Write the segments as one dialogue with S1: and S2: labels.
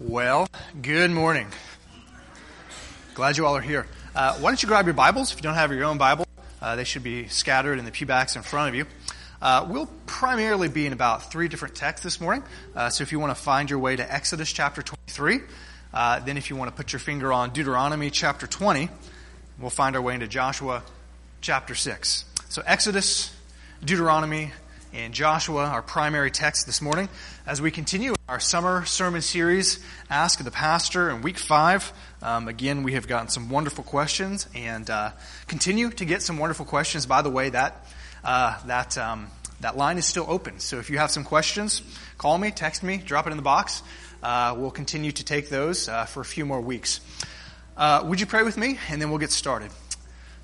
S1: Well, good morning. Glad you all are here. Uh, why don't you grab your Bibles? If you don't have your own Bible, uh, they should be scattered in the pewbacks in front of you. Uh, we'll primarily be in about three different texts this morning. Uh, so if you want to find your way to Exodus chapter 23, uh, then if you want to put your finger on Deuteronomy chapter 20, we'll find our way into Joshua chapter 6. So Exodus, Deuteronomy, and Joshua, our primary text this morning, as we continue our summer sermon series, Ask the Pastor, in week five. Um, again, we have gotten some wonderful questions and uh, continue to get some wonderful questions. By the way, that, uh, that, um, that line is still open. So if you have some questions, call me, text me, drop it in the box. Uh, we'll continue to take those uh, for a few more weeks. Uh, would you pray with me? And then we'll get started.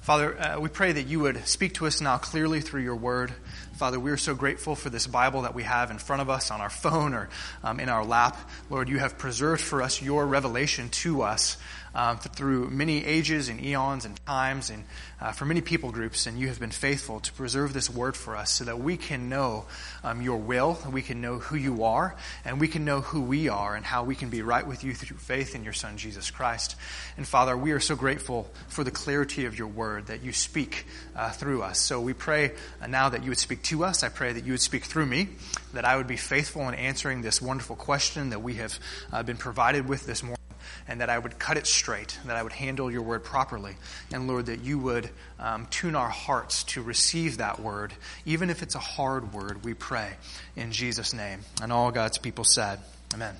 S1: Father, uh, we pray that you would speak to us now clearly through your word. Father, we are so grateful for this Bible that we have in front of us on our phone or um, in our lap. Lord, you have preserved for us your revelation to us um, through many ages and eons and times and uh, for many people groups, and you have been faithful to preserve this word for us so that we can know um, your will, we can know who you are, and we can know who we are and how we can be right with you through faith in your Son, Jesus Christ. And Father, we are so grateful for the clarity of your word that you speak uh, through us. So we pray uh, now that you would speak to us. I pray that you would speak through me, that I would be faithful in answering this wonderful question that we have uh, been provided with this morning and that I would cut it straight, that I would handle your word properly. And Lord, that you would um, tune our hearts to receive that word, even if it's a hard word, we pray in Jesus' name. And all God's people said, Amen.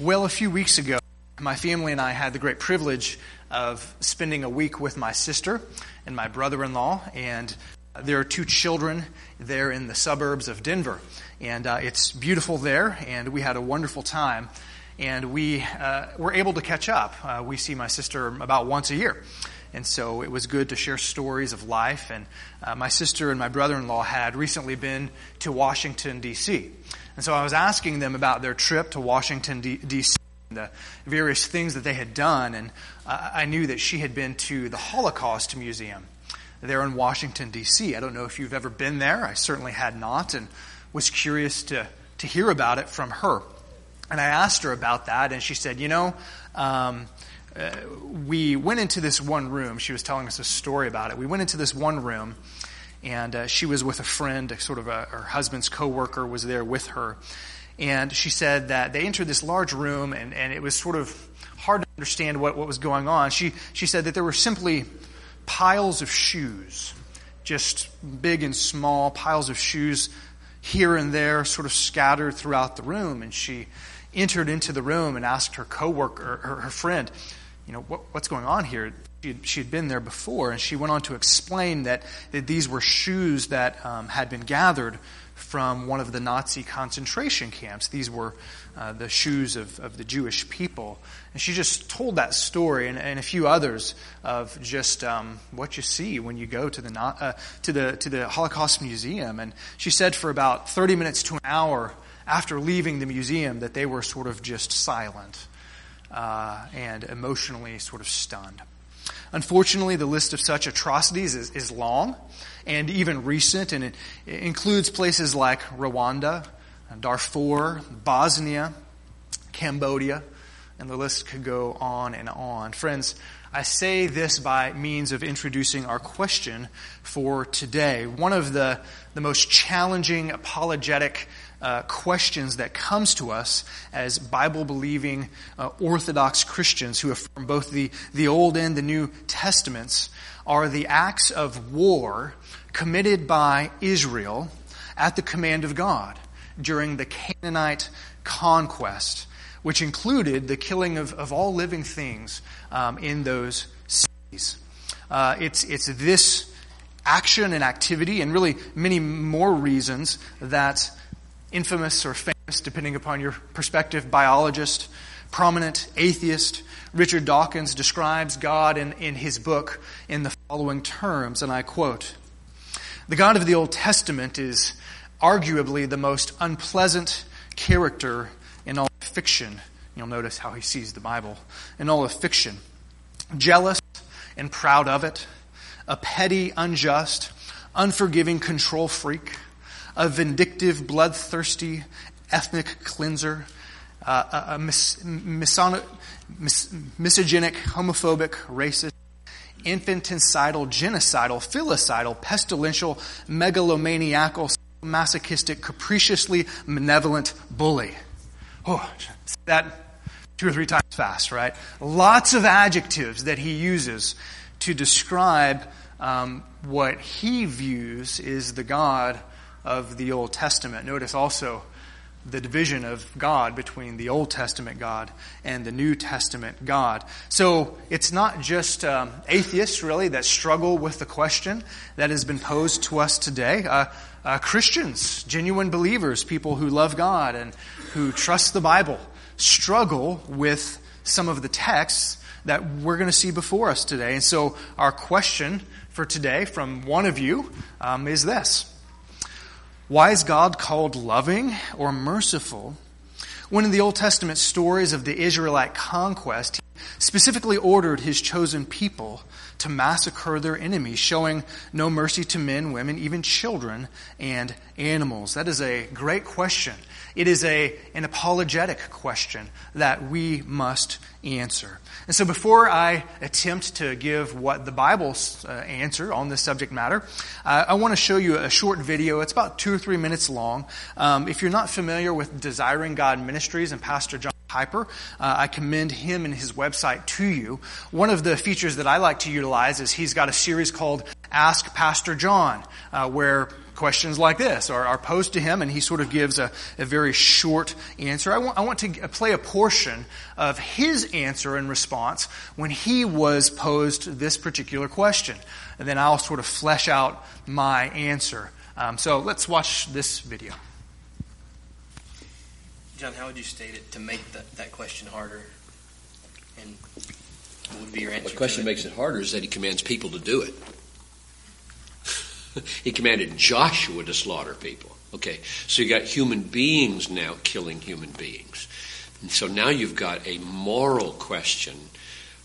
S1: Well, a few weeks ago, my family and I had the great privilege of spending a week with my sister and my brother in law, and there are two children there in the suburbs of Denver. And uh, it's beautiful there, and we had a wonderful time and we uh, were able to catch up. Uh, we see my sister about once a year. And so it was good to share stories of life. And uh, my sister and my brother in law had recently been to Washington, D.C. And so I was asking them about their trip to Washington, D.C., the various things that they had done. And uh, I knew that she had been to the Holocaust Museum there in Washington, D.C. I don't know if you've ever been there. I certainly had not, and was curious to, to hear about it from her. And I asked her about that, and she said, You know, um, uh, we went into this one room. She was telling us a story about it. We went into this one room, and uh, she was with a friend, sort of a, her husband's coworker was there with her. And she said that they entered this large room, and, and it was sort of hard to understand what, what was going on. She, she said that there were simply piles of shoes, just big and small piles of shoes here and there, sort of scattered throughout the room. And she entered into the room and asked her coworker, her, her friend, you know, what, what's going on here? She had, she had, been there before, and she went on to explain that, that these were shoes that um, had been gathered from one of the Nazi concentration camps. These were uh, the shoes of, of the Jewish people. And she just told that story and, and a few others of just um, what you see when you go to the, uh, to, the, to the Holocaust Museum. And she said for about 30 minutes to an hour, after leaving the museum that they were sort of just silent uh, and emotionally sort of stunned. Unfortunately, the list of such atrocities is, is long and even recent, and it, it includes places like Rwanda, Darfur, Bosnia, Cambodia, and the list could go on and on. Friends, I say this by means of introducing our question for today. One of the, the most challenging apologetic uh, questions that comes to us as Bible believing uh, Orthodox Christians who affirm both the, the Old and the New Testaments are the acts of war committed by Israel at the command of God during the Canaanite conquest, which included the killing of, of all living things um, in those cities. Uh, it's, it's this action and activity, and really many more reasons, that infamous or famous, depending upon your perspective, biologist, prominent atheist, Richard Dawkins describes God in, in his book in the following terms, and I quote The God of the Old Testament is arguably the most unpleasant character in all fiction. You'll notice how he sees the Bible in all of fiction. Jealous and proud of it, a petty, unjust, unforgiving control freak a vindictive, bloodthirsty ethnic cleanser, uh, a mis- misono- mis- misogynic, homophobic, racist, infanticidal, genocidal, filicidal, pestilential, megalomaniacal, masochistic, capriciously malevolent bully. Oh, that two or three times fast, right? Lots of adjectives that he uses to describe um, what he views is the God of the Old Testament. Notice also the division of God between the Old Testament God and the New Testament God. So it's not just um, atheists, really, that struggle with the question that has been posed to us today. Uh, uh, Christians, genuine believers, people who love God and who trust the Bible, struggle with some of the texts that we're going to see before us today. And so our question for today from one of you um, is this why is God called loving or merciful when in the Old Testament stories of the Israelite conquest, he specifically ordered his chosen people to massacre their enemies, showing no mercy to men, women, even children, and animals? That is a great question. It is a, an apologetic question that we must answer. And so, before I attempt to give what the Bible's uh, answer on this subject matter, uh, I want to show you a short video. It's about two or three minutes long. Um, if you're not familiar with Desiring God Ministries and Pastor John Piper, uh, I commend him and his website to you. One of the features that I like to utilize is he's got a series called Ask Pastor John, uh, where questions like this are, are, posed to him, and he sort of gives a, a very short answer. I want, I want to play a portion of his answer and response when he was posed this particular question. And then I'll sort of flesh out my answer. Um, so let's watch this video.
S2: John, how would you state it to make that, that question harder? And what would be your answer?
S3: The question makes it harder is that he commands people to do it. He commanded Joshua to slaughter people. Okay, so you got human beings now killing human beings. And so now you've got a moral question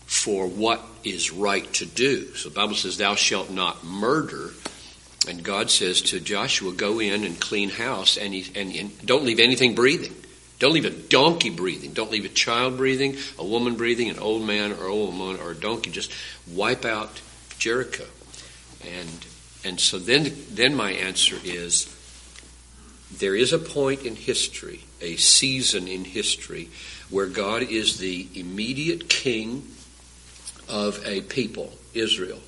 S3: for what is right to do. So the Bible says, Thou shalt not murder. And God says to Joshua, Go in and clean house and, he, and, and don't leave anything breathing. Don't leave a donkey breathing. Don't leave a child breathing, a woman breathing, an old man or old woman or a donkey. Just wipe out Jericho. And and so then, then my answer is there is a point in history, a season in history, where God is the immediate king of a people, Israel.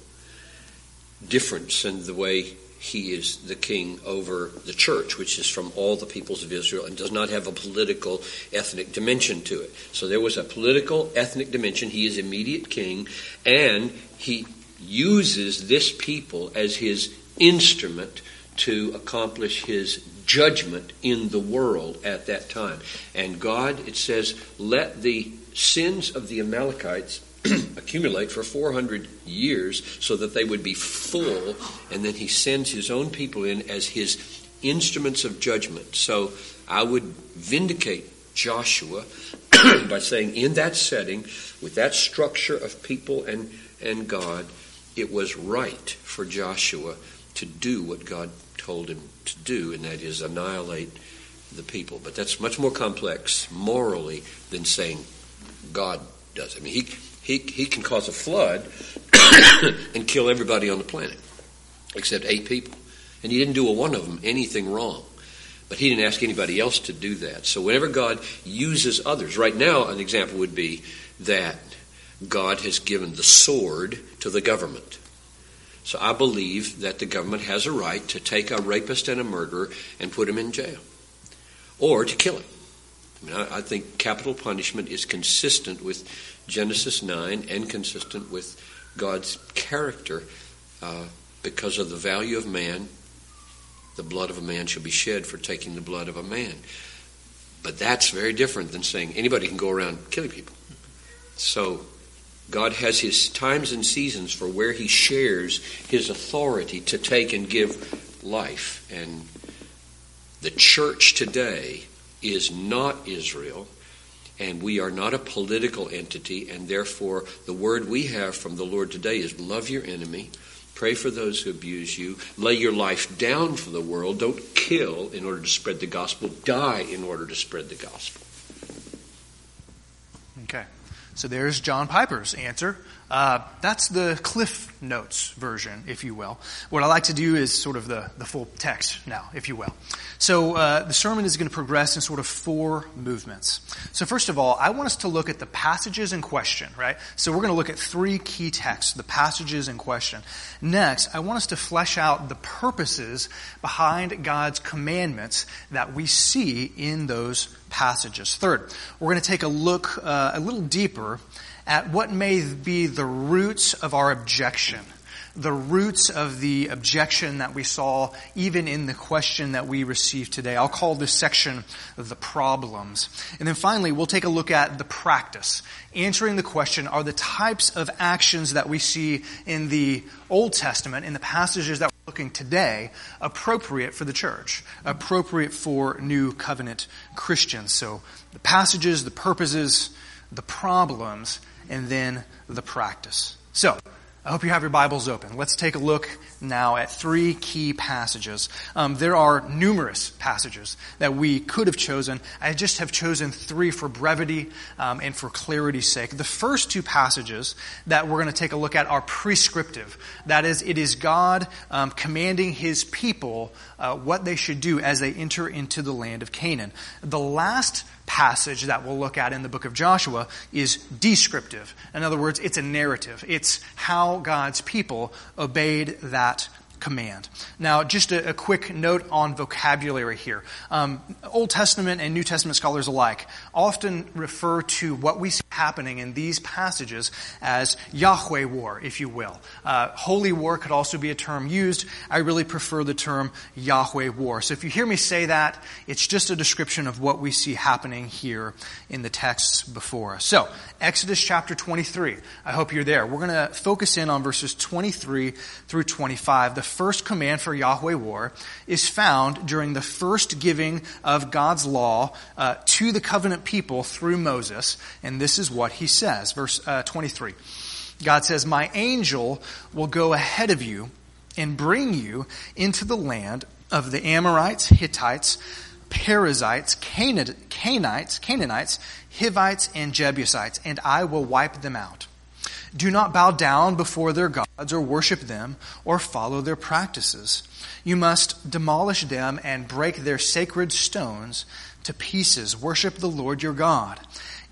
S3: Difference in the way he is the king over the church, which is from all the peoples of Israel and does not have a political, ethnic dimension to it. So there was a political, ethnic dimension. He is immediate king, and he uses this people as his instrument to accomplish his judgment in the world at that time. And God, it says, let the sins of the Amalekites accumulate for 400 years so that they would be full, and then he sends his own people in as his instruments of judgment. So I would vindicate Joshua by saying, in that setting, with that structure of people and, and God, it was right for Joshua to do what God told him to do, and that is annihilate the people. But that's much more complex morally than saying God does. It. I mean, he, he, he can cause a flood and kill everybody on the planet except eight people. And he didn't do a one of them anything wrong. But he didn't ask anybody else to do that. So whenever God uses others, right now an example would be that God has given the sword to the government. So I believe that the government has a right to take a rapist and a murderer and put him in jail or to kill him. I, mean, I, I think capital punishment is consistent with Genesis 9 and consistent with God's character uh, because of the value of man. The blood of a man shall be shed for taking the blood of a man. But that's very different than saying anybody can go around killing people. So God has his times and seasons for where he shares his authority to take and give life. And the church today is not Israel, and we are not a political entity, and therefore the word we have from the Lord today is love your enemy, pray for those who abuse you, lay your life down for the world, don't kill in order to spread the gospel, die in order to spread the gospel.
S1: So there's John Piper's answer. Uh, that's the Cliff Notes version, if you will. What I like to do is sort of the, the full text now, if you will. So uh, the sermon is going to progress in sort of four movements. So first of all, I want us to look at the passages in question, right? So we're going to look at three key texts, the passages in question. Next, I want us to flesh out the purposes behind God's commandments that we see in those passages. Third, we're going to take a look uh, a little deeper at what may be the roots of our objection, the roots of the objection that we saw even in the question that we received today. I'll call this section the problems. And then finally, we'll take a look at the practice. Answering the question, are the types of actions that we see in the Old Testament, in the passages that looking today, appropriate for the church, appropriate for new covenant Christians? So the passages, the purposes, the problems, and then the practice. So, I hope you have your Bibles open. Let's take a look now at three key passages. Um, there are numerous passages that we could have chosen. I just have chosen three for brevity um, and for clarity's sake. The first two passages that we're going to take a look at are prescriptive. That is, it is God um, commanding His people uh, what they should do as they enter into the land of Canaan. The last passage that we'll look at in the book of Joshua is descriptive. In other words, it's a narrative. It's how God's people obeyed that command. Now, just a, a quick note on vocabulary here. Um, Old Testament and New Testament scholars alike often refer to what we see happening in these passages as Yahweh war, if you will. Uh, holy war could also be a term used. I really prefer the term Yahweh war. So if you hear me say that, it's just a description of what we see happening here in the texts before us. So, Exodus chapter 23. I hope you're there. We're going to focus in on verses 23 through 25. The first command for Yahweh war is found during the first giving of God's law uh, to the covenant people through Moses. And this is what he says. Verse uh, 23. God says, My angel will go ahead of you and bring you into the land of the Amorites, Hittites, Perizzites, Canaanites, Canaanites, Hivites, and Jebusites, and I will wipe them out. Do not bow down before their gods or worship them or follow their practices. You must demolish them and break their sacred stones to pieces. Worship the Lord your God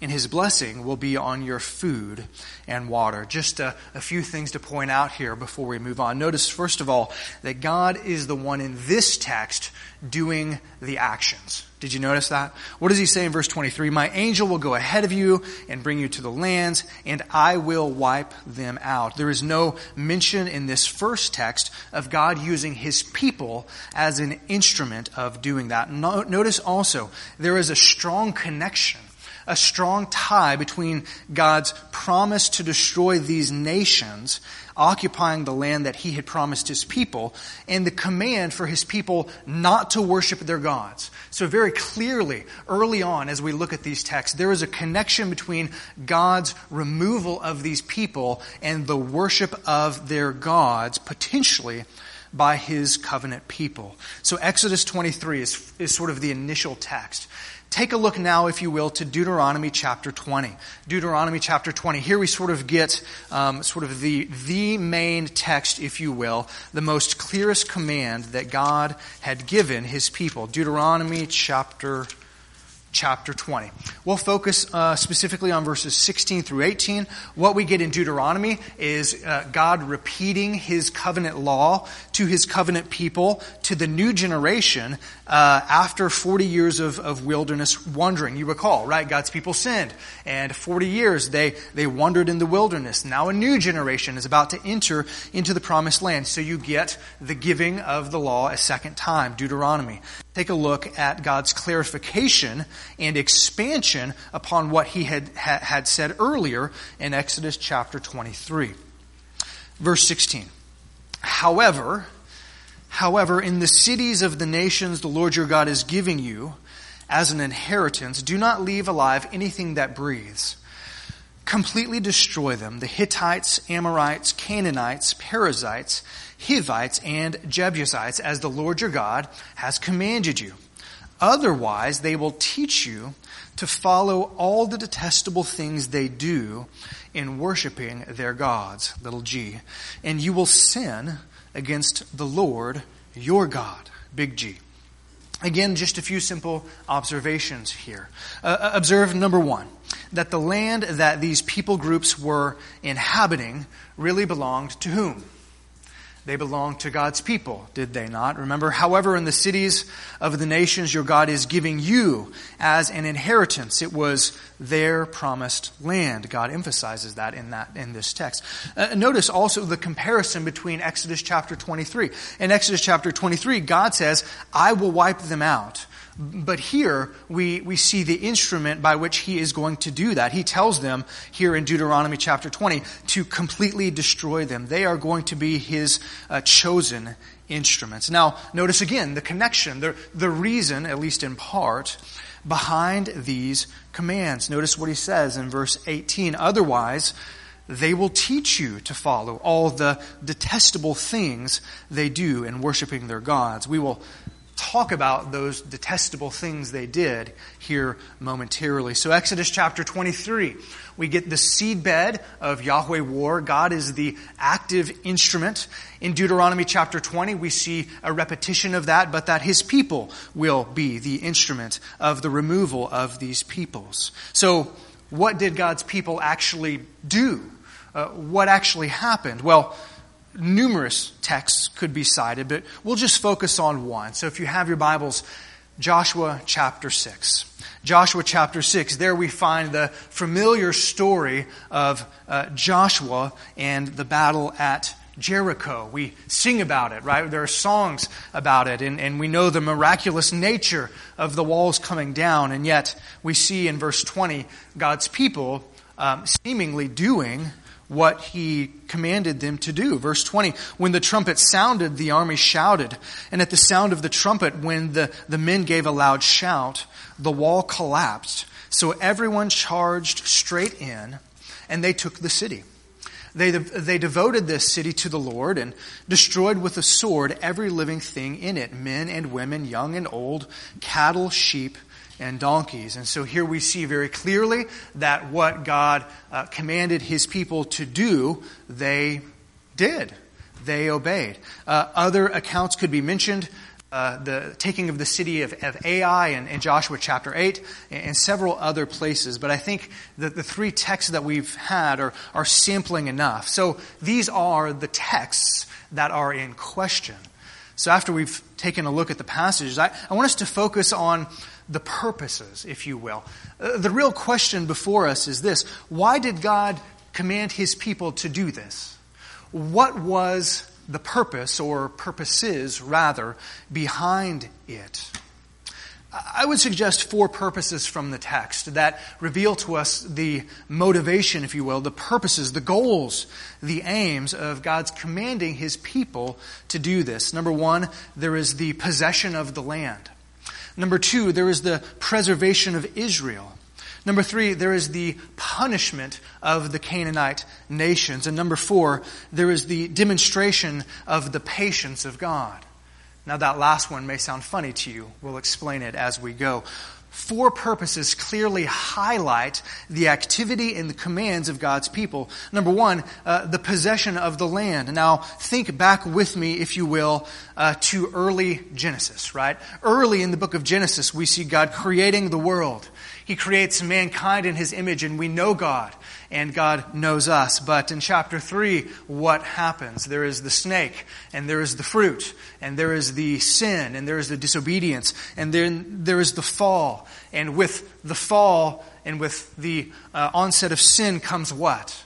S1: and his blessing will be on your food and water. Just a, a, few things to point out here before we move on. Notice, first of all, that God is the one in this text doing the actions. Did you notice that? What does he say in verse 23? My angel will go ahead of you and bring you to the lands, and I will wipe them out. There is no mention in this first text of God using his people as an instrument of doing that. notice also, there is a strong connection a strong tie between God's promise to destroy these nations, occupying the land that he had promised his people, and the command for his people not to worship their gods. So, very clearly, early on, as we look at these texts, there is a connection between God's removal of these people and the worship of their gods, potentially by his covenant people. So Exodus 23 is, is sort of the initial text. Take a look now, if you will, to Deuteronomy chapter 20. Deuteronomy chapter 20. Here we sort of get um, sort of the, the main text, if you will, the most clearest command that God had given his people. Deuteronomy chapter chapter 20. We'll focus uh, specifically on verses 16 through 18. What we get in Deuteronomy is uh, God repeating his covenant law to his covenant people, to the new generation, uh, after 40 years of, of wilderness wandering. You recall, right? God's people sinned, and 40 years they, they wandered in the wilderness. Now a new generation is about to enter into the promised land. So you get the giving of the law a second time, Deuteronomy take a look at God's clarification and expansion upon what he had, had said earlier in Exodus chapter 23. Verse 16. However, however, in the cities of the nations the Lord your God is giving you as an inheritance, do not leave alive anything that breathes. Completely destroy them the Hittites, Amorites, Canaanites, Perizzites, Hivites, and Jebusites, as the Lord your God has commanded you. Otherwise, they will teach you to follow all the detestable things they do in worshiping their gods, little g, and you will sin against the Lord your God, big G. Again, just a few simple observations here. Uh, uh, observe number one that the land that these people groups were inhabiting really belonged to whom? They belonged to God's people, did they not? Remember, however, in the cities of the nations your God is giving you as an inheritance, it was their promised land. God emphasizes that in that in this text. Uh, notice also the comparison between Exodus chapter 23. In Exodus chapter 23, God says, "I will wipe them out." But here we, we see the instrument by which he is going to do that. He tells them here in Deuteronomy chapter 20 to completely destroy them. They are going to be his uh, chosen instruments. Now, notice again the connection, the, the reason, at least in part, behind these commands. Notice what he says in verse 18. Otherwise, they will teach you to follow all the detestable things they do in worshiping their gods. We will talk about those detestable things they did here momentarily. So, Exodus chapter 23, we get the seedbed of Yahweh war. God is the active instrument. In Deuteronomy chapter 20, we see a repetition of that, but that his people will be the instrument of the removal of these peoples. So, what did God's people actually do? Uh, what actually happened? Well, numerous texts could be cited, but we'll just focus on one. So if you have your Bibles, Joshua chapter 6. Joshua chapter 6, there we find the familiar story of uh, Joshua and the battle at Jericho. We sing about it, right? There are songs about it, and, and we know the miraculous nature of the walls coming down, and yet we see in verse 20 God's people um, seemingly doing what he commanded them to do. Verse 20, when the trumpet sounded, the army shouted. And at the sound of the trumpet, when the, the men gave a loud shout, the wall collapsed. So everyone charged straight in, and they took the city. They, they devoted this city to the Lord and destroyed with a sword every living thing in it men and women, young and old, cattle, sheep, and donkeys. And so here we see very clearly that what God uh, commanded his people to do, they did. They obeyed. Uh, other accounts could be mentioned. Uh, the taking of the city of, of Ai in, in, Joshua chapter 8 and, and, several other places. But I think that the three texts that we've had are, are sampling enough. So these are the texts that are in question. So after we've taken a look at the passages, I, I want us to focus on the purposes, if you will. Uh, the real question before us is this why did God command his people to do this? What was the purpose, or purposes rather, behind it? I would suggest four purposes from the text that reveal to us the motivation, if you will, the purposes, the goals, the aims of God's commanding His people to do this. Number one, there is the possession of the land. Number two, there is the preservation of Israel. Number three, there is the punishment of the Canaanite nations. And number four, there is the demonstration of the patience of God. Now, that last one may sound funny to you. We'll explain it as we go four purposes clearly highlight the activity and the commands of God's people. Number one, uh, the possession of the land. Now, think back with me, if you will, uh, to early Genesis, right? Early in the book of Genesis, we see God creating the world. He creates mankind in his image, and we know God, and God knows us. But in chapter 3, what happens? There is the snake, and there is the fruit, and there is the sin, and there is the disobedience, and then there is the fall. And with the fall and with the uh, onset of sin comes what?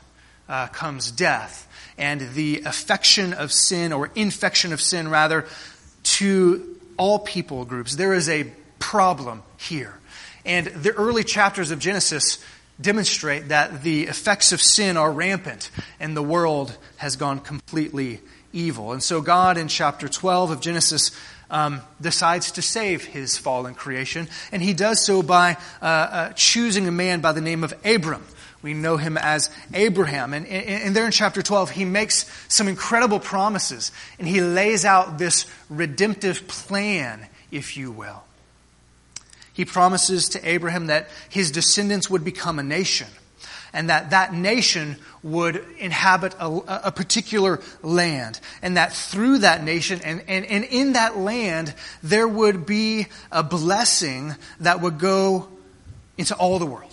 S1: Uh, comes death. And the affection of sin, or infection of sin rather, to all people groups. There is a problem here. And the early chapters of Genesis demonstrate that the effects of sin are rampant and the world has gone completely evil. And so God in chapter 12 of Genesis um, decides to save his fallen creation, and he does so by uh, uh, choosing a man by the name of Abram. We know him as Abraham. And, and, and there in chapter 12, he makes some incredible promises, and he lays out this redemptive plan, if you will. He promises to Abraham that his descendants would become a nation and that that nation would inhabit a, a, particular land, and that through that nation and, and, and in that land there would be a blessing that would go into all the world.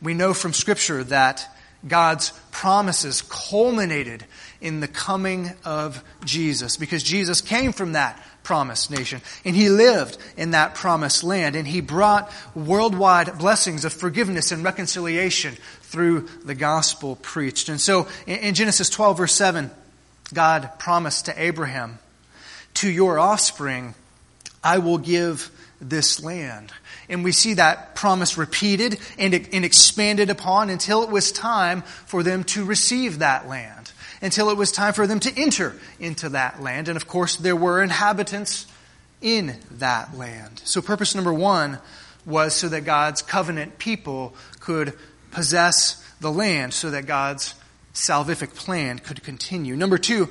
S1: We know from Scripture that God's promises culminated in the coming of Jesus because Jesus came from that promised nation and he lived in that promised land and he brought worldwide blessings of forgiveness and reconciliation through the gospel preached. And so in Genesis 12 verse 7, God promised to Abraham, to your offspring, I will give this land. And we see that promise repeated and, and expanded upon until it was time for them to receive that land, until it was time for them to enter into that land. And of course, there were inhabitants in that land. So, purpose number one was so that God's covenant people could possess the land, so that God's salvific plan could continue. Number two,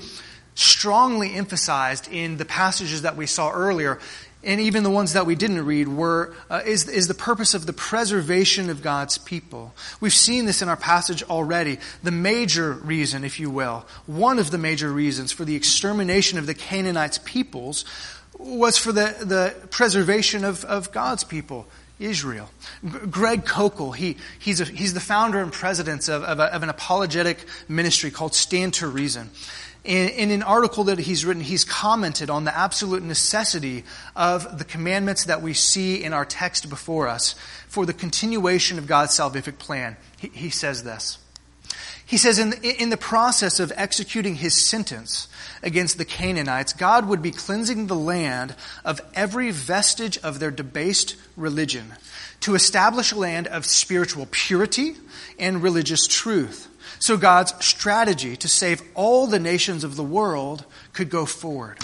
S1: strongly emphasized in the passages that we saw earlier and even the ones that we didn't read, were, uh, is, is the purpose of the preservation of God's people. We've seen this in our passage already. The major reason, if you will, one of the major reasons for the extermination of the Canaanites' peoples was for the, the preservation of, of God's people. Israel. Greg Koukl, he, he's, a, he's the founder and president of, of, a, of an apologetic ministry called Stand to Reason. In, in, an article that he's written, he's commented on the absolute necessity of the commandments that we see in our text before us for the continuation of God's salvific plan. He, he says this. He says, in the, in the process of executing his sentence against the Canaanites, God would be cleansing the land of every vestige of their debased religion to establish a land of spiritual purity and religious truth so God's strategy to save all the nations of the world could go forward.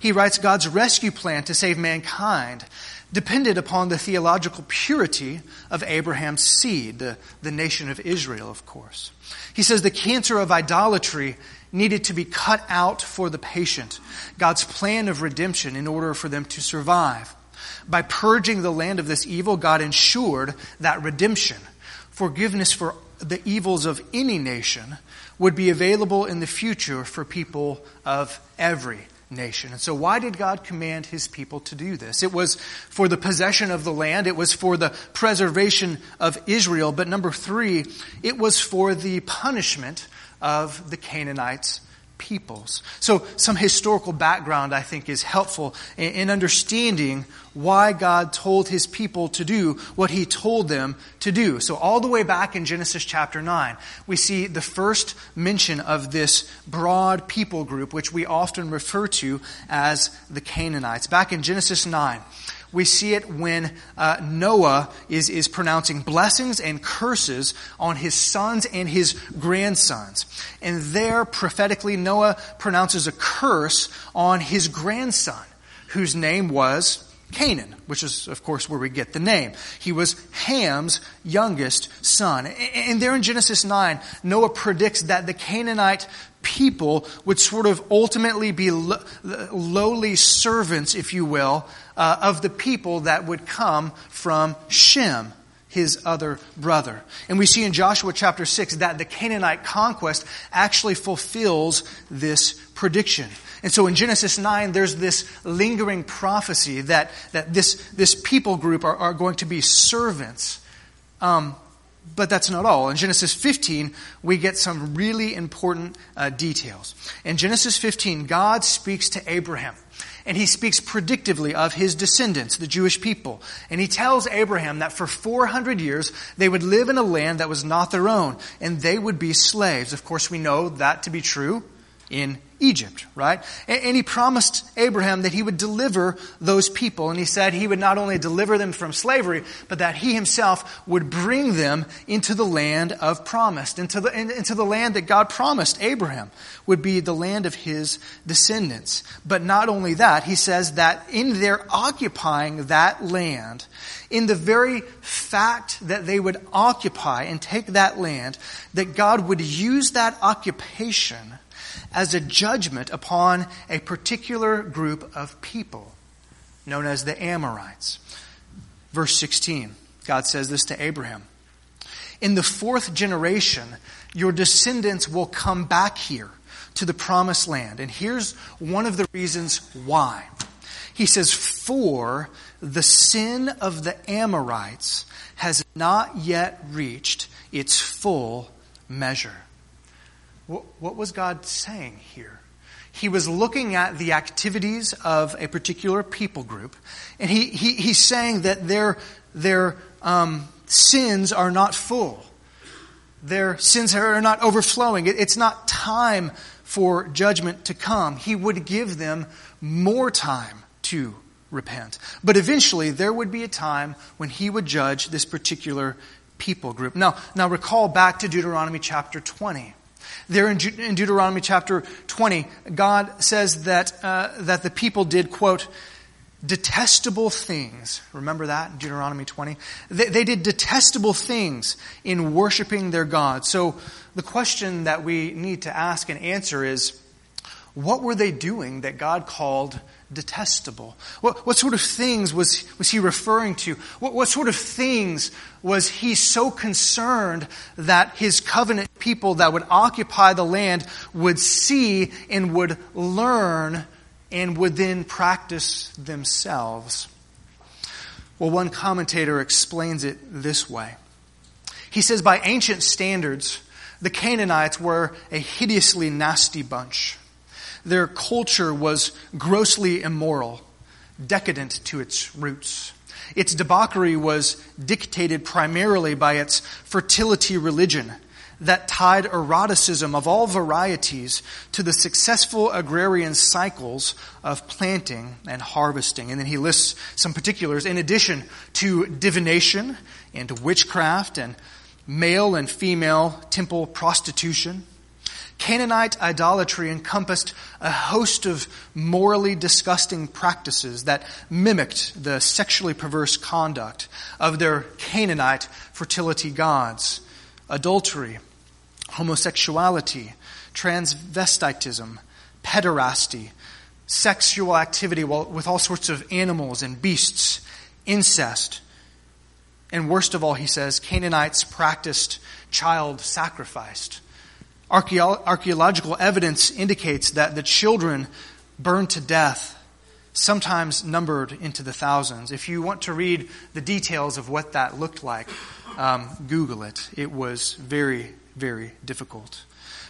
S1: He writes God's rescue plan to save mankind depended upon the theological purity of Abraham's seed, the, the nation of Israel, of course. He says the cancer of idolatry needed to be cut out for the patient, God's plan of redemption in order for them to survive. By purging the land of this evil, God ensured that redemption, forgiveness for the evils of any nation would be available in the future for people of every nation. And so, why did God command his people to do this? It was for the possession of the land, it was for the preservation of Israel, but number three, it was for the punishment of the Canaanites peoples. So, some historical background, I think, is helpful in understanding why God told his people to do what he told them to do. So, all the way back in Genesis chapter 9, we see the first mention of this broad people group, which we often refer to as the Canaanites. Back in Genesis 9, we see it when uh, Noah is, is pronouncing blessings and curses on his sons and his grandsons. And there, prophetically, Noah pronounces a curse on his grandson, whose name was Canaan, which is, of course, where we get the name. He was Ham's youngest son. And there in Genesis 9, Noah predicts that the Canaanite people would sort of ultimately be lowly servants, if you will, uh, of the people that would come from Shem, his other brother. And we see in Joshua chapter 6 that the Canaanite conquest actually fulfills this prediction. And so in Genesis 9, there's this lingering prophecy that, that this, this people group are, are going to be servants. Um, but that's not all. In Genesis 15, we get some really important uh, details. In Genesis 15, God speaks to Abraham and he speaks predictively of his descendants, the Jewish people. And he tells Abraham that for 400 years they would live in a land that was not their own, and they would be slaves. Of course, we know that to be true in Egypt, right? And he promised Abraham that he would deliver those people. And he said he would not only deliver them from slavery, but that he himself would bring them into the land of promise, into the, into the land that God promised Abraham would be the land of his descendants. But not only that, he says that in their occupying that land, in the very fact that they would occupy and take that land, that God would use that occupation as a judgment upon a particular group of people known as the Amorites. Verse 16, God says this to Abraham In the fourth generation, your descendants will come back here to the promised land. And here's one of the reasons why. He says, For the sin of the Amorites has not yet reached its full measure. What was God saying here? He was looking at the activities of a particular people group, and he, he, he's saying that their, their um, sins are not full. Their sins are not overflowing. It, it's not time for judgment to come. He would give them more time to repent. But eventually, there would be a time when he would judge this particular people group. Now, now recall back to Deuteronomy chapter 20. There in, De- in Deuteronomy chapter 20, God says that, uh, that the people did, quote, detestable things. Remember that in Deuteronomy 20? They, they did detestable things in worshiping their God. So the question that we need to ask and answer is what were they doing that God called detestable? What, what sort of things was, was he referring to? What, what sort of things was he so concerned that his covenant people that would occupy the land would see and would learn and would then practice themselves? Well, one commentator explains it this way. He says, by ancient standards, the Canaanites were a hideously nasty bunch. Their culture was grossly immoral, decadent to its roots. Its debauchery was dictated primarily by its fertility religion that tied eroticism of all varieties to the successful agrarian cycles of planting and harvesting. And then he lists some particulars in addition to divination and witchcraft and male and female temple prostitution. Canaanite idolatry encompassed a host of morally disgusting practices that mimicked the sexually perverse conduct of their Canaanite fertility gods adultery, homosexuality, transvestitism, pederasty, sexual activity with all sorts of animals and beasts, incest. And worst of all, he says, Canaanites practiced child sacrifice Archaeological evidence indicates that the children burned to death, sometimes numbered into the thousands. If you want to read the details of what that looked like, um, Google it. It was very, very difficult.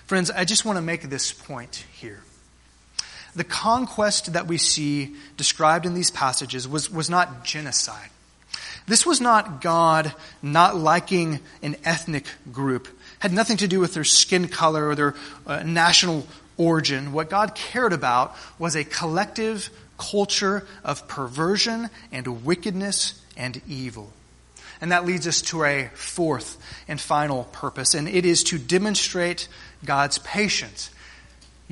S1: Friends, I just want to make this point here. The conquest that we see described in these passages was, was not genocide. This was not God not liking an ethnic group had nothing to do with their skin color or their uh, national origin. What God cared about was a collective culture of perversion and wickedness and evil. And that leads us to a fourth and final purpose, and it is to demonstrate God's patience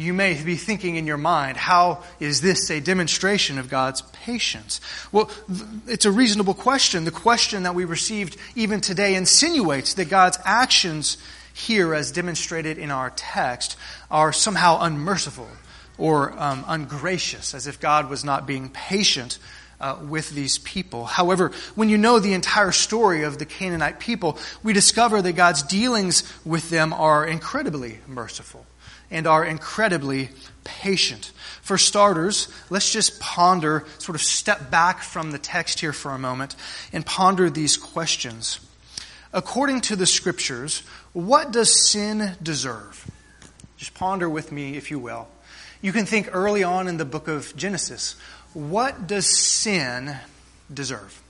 S1: you may be thinking in your mind, how is this a demonstration of God's patience? Well, it's a reasonable question. The question that we received even today insinuates that God's actions here, as demonstrated in our text, are somehow unmerciful or um, ungracious, as if God was not being patient uh, with these people. However, when you know the entire story of the Canaanite people, we discover that God's dealings with them are incredibly merciful and are incredibly patient. For starters, let's just ponder, sort of step back from the text here for a moment and ponder these questions. According to the scriptures, what does sin deserve? Just ponder with me, if you will. You can think early on in the book of Genesis. What does sin deserve?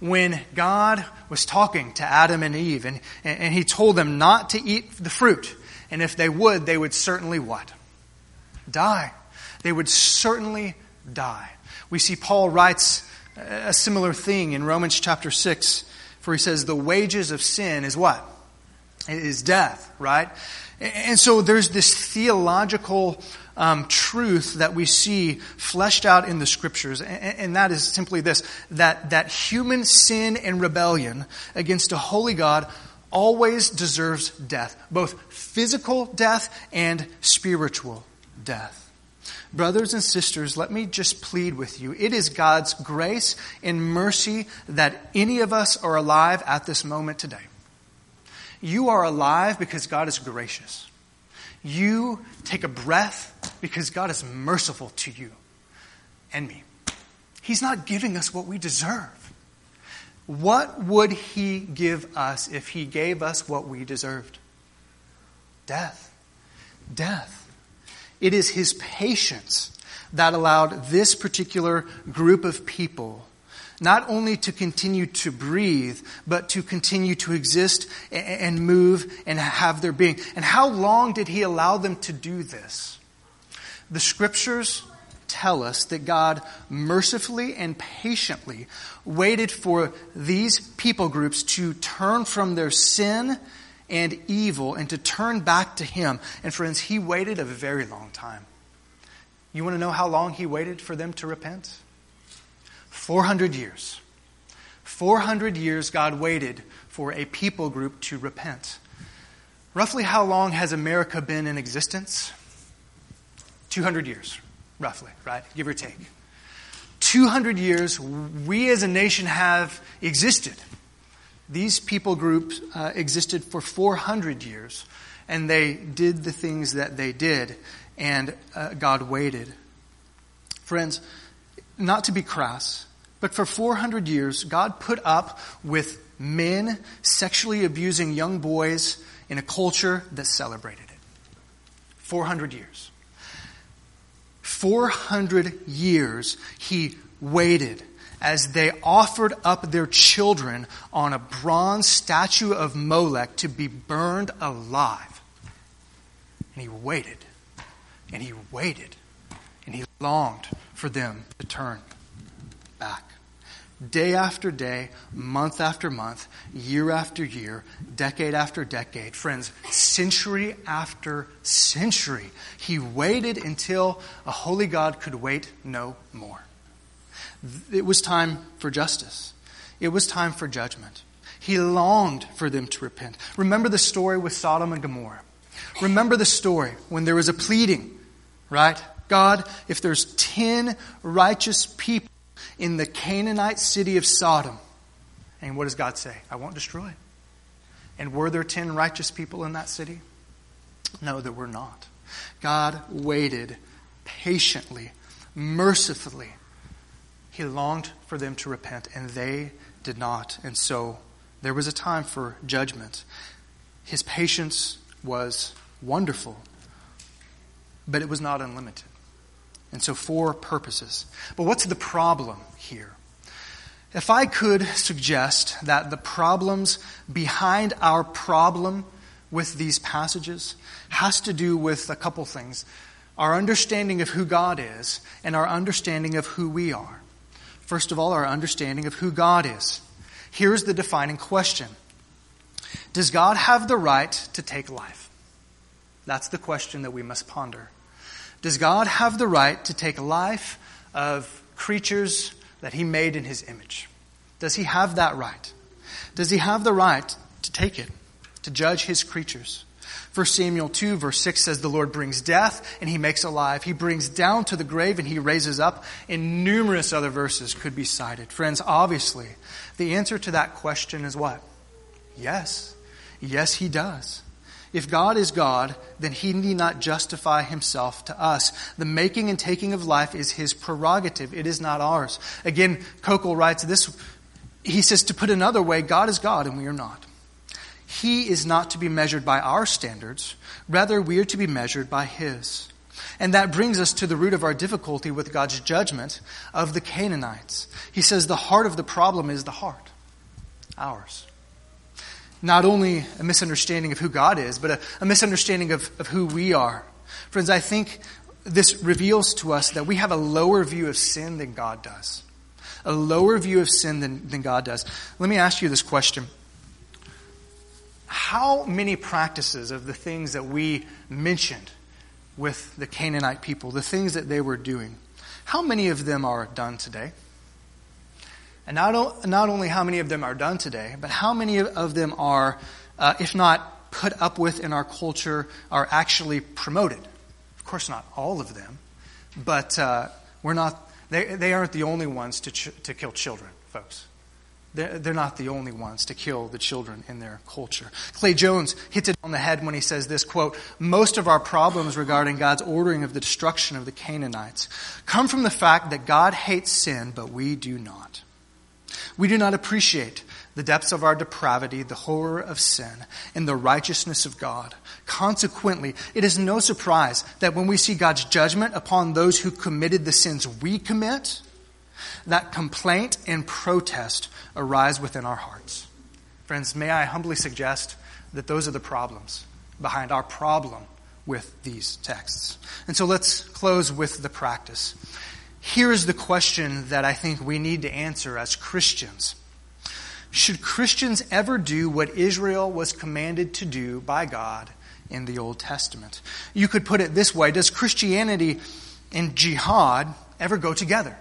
S1: When God was talking to Adam and Eve and, and he told them not to eat the fruit, and if they would, they would certainly what? Die. They would certainly die. We see Paul writes a similar thing in Romans chapter 6, for he says, The wages of sin is what? Is death, right? And so there's this theological um, truth that we see fleshed out in the scriptures, and, and that is simply this that, that human sin and rebellion against a holy God always deserves death, both physical death and spiritual death. Brothers and sisters, let me just plead with you. It is God's grace and mercy that any of us are alive at this moment today. You are alive because God is gracious. You take a breath because God is merciful to you and me. He's not giving us what we deserve. What would He give us if He gave us what we deserved? Death. Death. It is his patience that allowed this particular group of people not only to continue to breathe, but to continue to exist and move and have their being. And how long did he allow them to do this? The scriptures tell us that God mercifully and patiently waited for these people groups to turn from their sin and evil and to turn back to Him. And friends, He waited a very long time. You want to know how long He waited for them to repent? 400 years. 400 years God waited for a people group to repent. Roughly how long has America been in existence? 200 years, roughly, right? Give or take. 200 years, we as a nation have existed. These people groups uh, existed for 400 years, and they did the things that they did, and uh, God waited. Friends, not to be crass, but for 400 years, God put up with men sexually abusing young boys in a culture that celebrated it. 400 years. 400 years he waited as they offered up their children on a bronze statue of Molech to be burned alive. And he waited, and he waited, and he longed for them to turn. Day after day, month after month, year after year, decade after decade, friends, century after century, he waited until a holy God could wait no more. It was time for justice. It was time for judgment. He longed for them to repent. Remember the story with Sodom and Gomorrah. Remember the story when there was a pleading, right? God, if there's 10 righteous people in the Canaanite city of Sodom, and what does God say? I won't destroy it. And were there 10 righteous people in that city? No, there were not. God waited patiently, mercifully he longed for them to repent, and they did not. And so there was a time for judgment. His patience was wonderful, but it was not unlimited. And so, for purposes. But what's the problem here? If I could suggest that the problems behind our problem with these passages has to do with a couple things our understanding of who God is and our understanding of who we are. First of all, our understanding of who God is. Here's the defining question Does God have the right to take life? That's the question that we must ponder. Does God have the right to take life of creatures that He made in His image? Does He have that right? Does He have the right to take it, to judge His creatures? 1 Samuel 2 verse 6 says the Lord brings death and he makes alive. He brings down to the grave and he raises up. And numerous other verses could be cited. Friends, obviously, the answer to that question is what? Yes. Yes, he does. If God is God, then he need not justify himself to us. The making and taking of life is his prerogative. It is not ours. Again, Kokol writes this. He says, to put another way, God is God and we are not. He is not to be measured by our standards. Rather, we are to be measured by His. And that brings us to the root of our difficulty with God's judgment of the Canaanites. He says the heart of the problem is the heart, ours. Not only a misunderstanding of who God is, but a, a misunderstanding of, of who we are. Friends, I think this reveals to us that we have a lower view of sin than God does. A lower view of sin than, than God does. Let me ask you this question how many practices of the things that we mentioned with the Canaanite people, the things that they were doing, how many of them are done today? And not, not only how many of them are done today, but how many of them are, uh, if not put up with in our culture, are actually promoted? Of course, not all of them. but uh, we're not, they, they aren't the only ones to, ch- to kill children, folks. They're, they're not the only ones to kill the children in their culture. Clay Jones hits it on the head when he says this quote, Most of our problems regarding God's ordering of the destruction of the Canaanites come from the fact that God hates sin, but we do not. We do not appreciate the depths of our depravity, the horror of sin, and the righteousness of God. Consequently, it is no surprise that when we see God's judgment upon those who committed the sins we commit, that complaint and protest arise within our hearts. Friends, may I humbly suggest that those are the problems behind our problem with these texts. And so let's close with the practice. Here is the question that I think we need to answer as Christians. Should Christians ever do what Israel was commanded to do by God in the Old Testament? You could put it this way Does Christianity and jihad ever go together?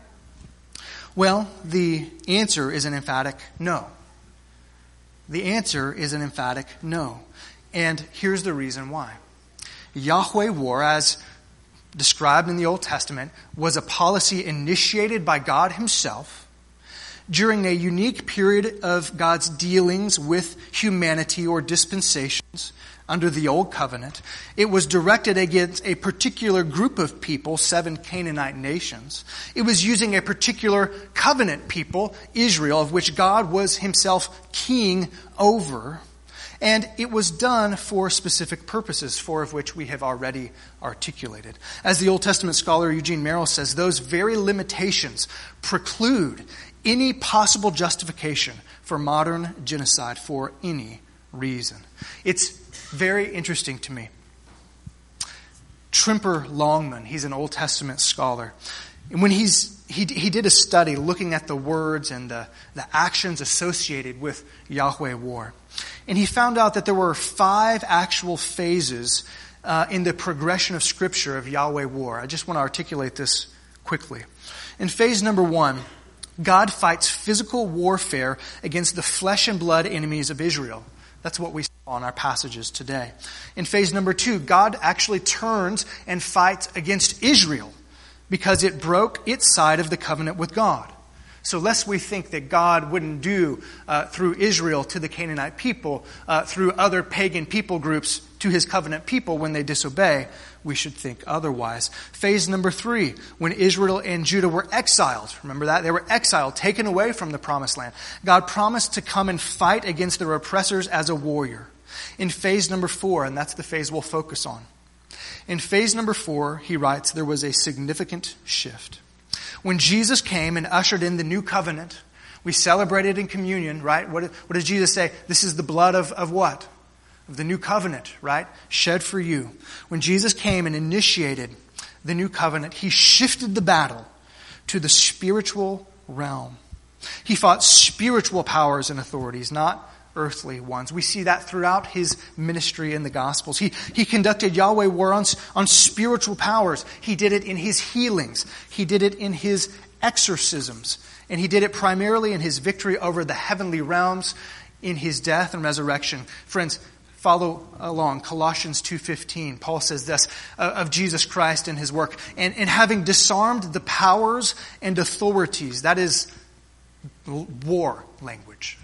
S1: Well, the answer is an emphatic no. The answer is an emphatic no. And here's the reason why. Yahweh war, as described in the Old Testament, was a policy initiated by God Himself during a unique period of God's dealings with humanity or dispensations under the Old Covenant. It was directed against a particular group of people, seven Canaanite nations. It was using a particular covenant people, Israel, of which God was himself king over. And it was done for specific purposes, four of which we have already articulated. As the Old Testament scholar Eugene Merrill says, those very limitations preclude any possible justification for modern genocide for any reason. It's very interesting to me. Tremper Longman, he's an Old Testament scholar. And when he's, he, he did a study looking at the words and the, the actions associated with Yahweh war. And he found out that there were five actual phases uh, in the progression of Scripture of Yahweh war. I just want to articulate this quickly. In phase number one, God fights physical warfare against the flesh and blood enemies of Israel. That's what we saw in our passages today. In phase number two, God actually turns and fights against Israel because it broke its side of the covenant with God. So, lest we think that God wouldn't do uh, through Israel to the Canaanite people, uh, through other pagan people groups to his covenant people when they disobey, we should think otherwise. Phase number three, when Israel and Judah were exiled, remember that? They were exiled, taken away from the promised land. God promised to come and fight against their oppressors as a warrior. In phase number four, and that's the phase we'll focus on. In phase number four, he writes, there was a significant shift. When Jesus came and ushered in the new covenant, we celebrated in communion, right? What, what does Jesus say? This is the blood of, of what? Of the new covenant, right? Shed for you. When Jesus came and initiated the new covenant, he shifted the battle to the spiritual realm. He fought spiritual powers and authorities, not earthly ones. We see that throughout his ministry in the Gospels. He, he conducted Yahweh war on, on spiritual powers. He did it in his healings. He did it in his exorcisms. And he did it primarily in his victory over the heavenly realms in his death and resurrection. Friends, follow along colossians 2.15 paul says this uh, of jesus christ and his work and, and having disarmed the powers and authorities that is war language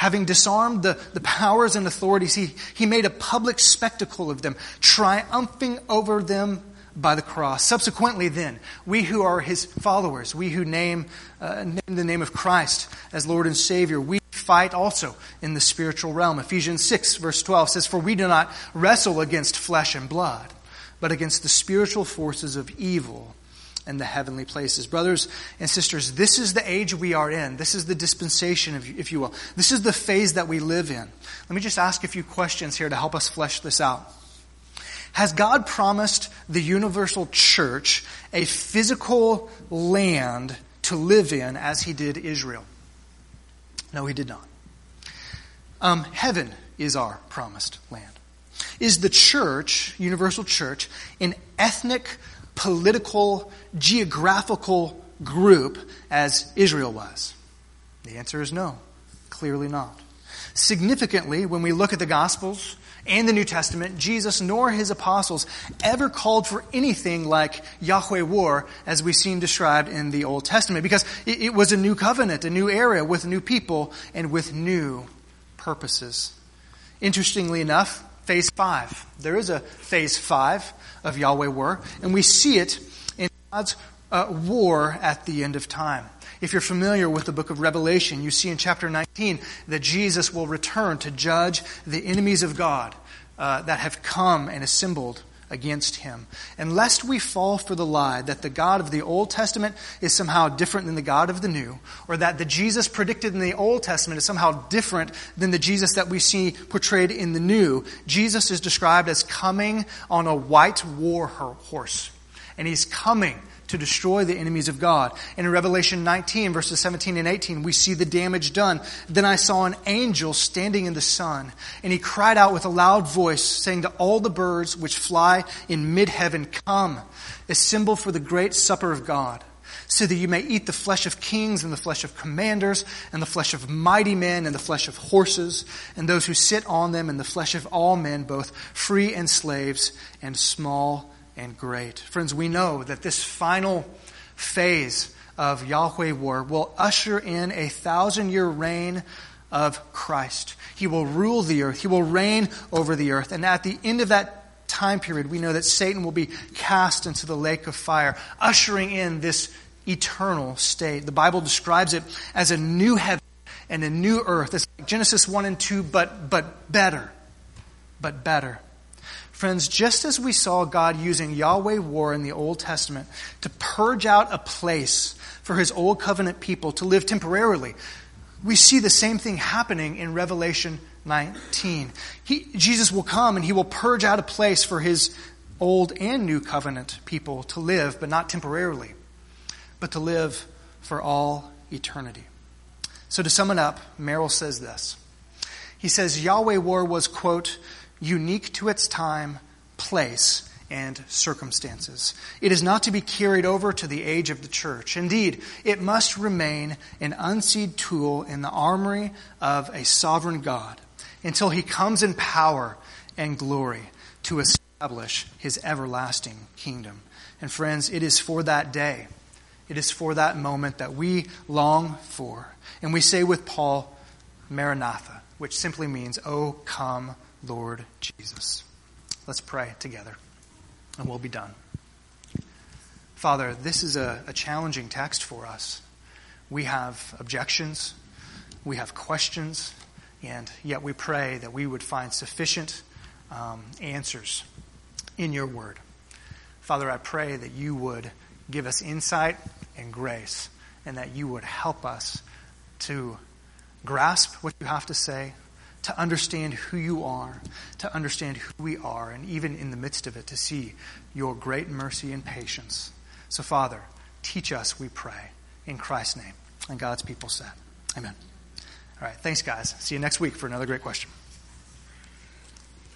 S1: Having disarmed the, the powers and authorities, he, he made a public spectacle of them, triumphing over them by the cross. Subsequently, then, we who are his followers, we who name, uh, name the name of Christ as Lord and Savior, we fight also in the spiritual realm. Ephesians 6, verse 12 says, For we do not wrestle against flesh and blood, but against the spiritual forces of evil the heavenly places. Brothers and sisters, this is the age we are in. This is the dispensation, if you will. This is the phase that we live in. Let me just ask a few questions here to help us flesh this out. Has God promised the universal church a physical land to live in as he did Israel? No, he did not. Um, heaven is our promised land. Is the church, universal church, an ethnic political, geographical group as Israel was? The answer is no, clearly not. Significantly, when we look at the Gospels and the New Testament, Jesus nor his apostles ever called for anything like Yahweh war as we see described in the Old Testament because it was a new covenant, a new era with new people and with new purposes. Interestingly enough, phase five. There is a phase five of Yahweh war, and we see it in God's uh, war at the end of time. If you're familiar with the book of Revelation, you see in chapter 19 that Jesus will return to judge the enemies of God uh, that have come and assembled against him. And lest we fall for the lie that the God of the Old Testament is somehow different than the God of the New, or that the Jesus predicted in the Old Testament is somehow different than the Jesus that we see portrayed in the New, Jesus is described as coming on a white war horse. And he's coming to destroy the enemies of God. And in Revelation 19, verses 17 and 18, we see the damage done. Then I saw an angel standing in the sun, and he cried out with a loud voice, saying to all the birds which fly in mid heaven, Come, assemble for the great supper of God so that you may eat the flesh of kings and the flesh of commanders and the flesh of mighty men and the flesh of horses and those who sit on them and the flesh of all men, both free and slaves and small and great. Friends, we know that this final phase of Yahweh war will usher in a thousand year reign of Christ. He will rule the earth, He will reign over the earth. And at the end of that time period, we know that Satan will be cast into the lake of fire, ushering in this eternal state. The Bible describes it as a new heaven and a new earth. It's like Genesis 1 and 2, but, but better. But better. Friends, just as we saw God using Yahweh war in the Old Testament to purge out a place for his old covenant people to live temporarily, we see the same thing happening in Revelation 19. He, Jesus will come and he will purge out a place for his old and new covenant people to live, but not temporarily, but to live for all eternity. So to sum it up, Merrill says this. He says Yahweh war was, quote, unique to its time, place, and circumstances. It is not to be carried over to the age of the church. Indeed, it must remain an unseen tool in the armory of a sovereign God until he comes in power and glory to establish his everlasting kingdom. And friends, it is for that day, it is for that moment that we long for. And we say with Paul, Maranatha, which simply means, Oh, come, Lord Jesus. Let's pray together, and we'll be done. Father, this is a, a challenging text for us. We have objections, we have questions, and yet we pray that we would find sufficient um, answers in your word. Father, I pray that you would give us insight and grace, and that you would help us to grasp what you have to say, to understand who you are, to understand who we are, and even in the midst of it, to see your great mercy and patience. So, Father, teach us, we pray, in Christ's name. And God's people said, Amen. All right, thanks, guys. See you next week for another great question.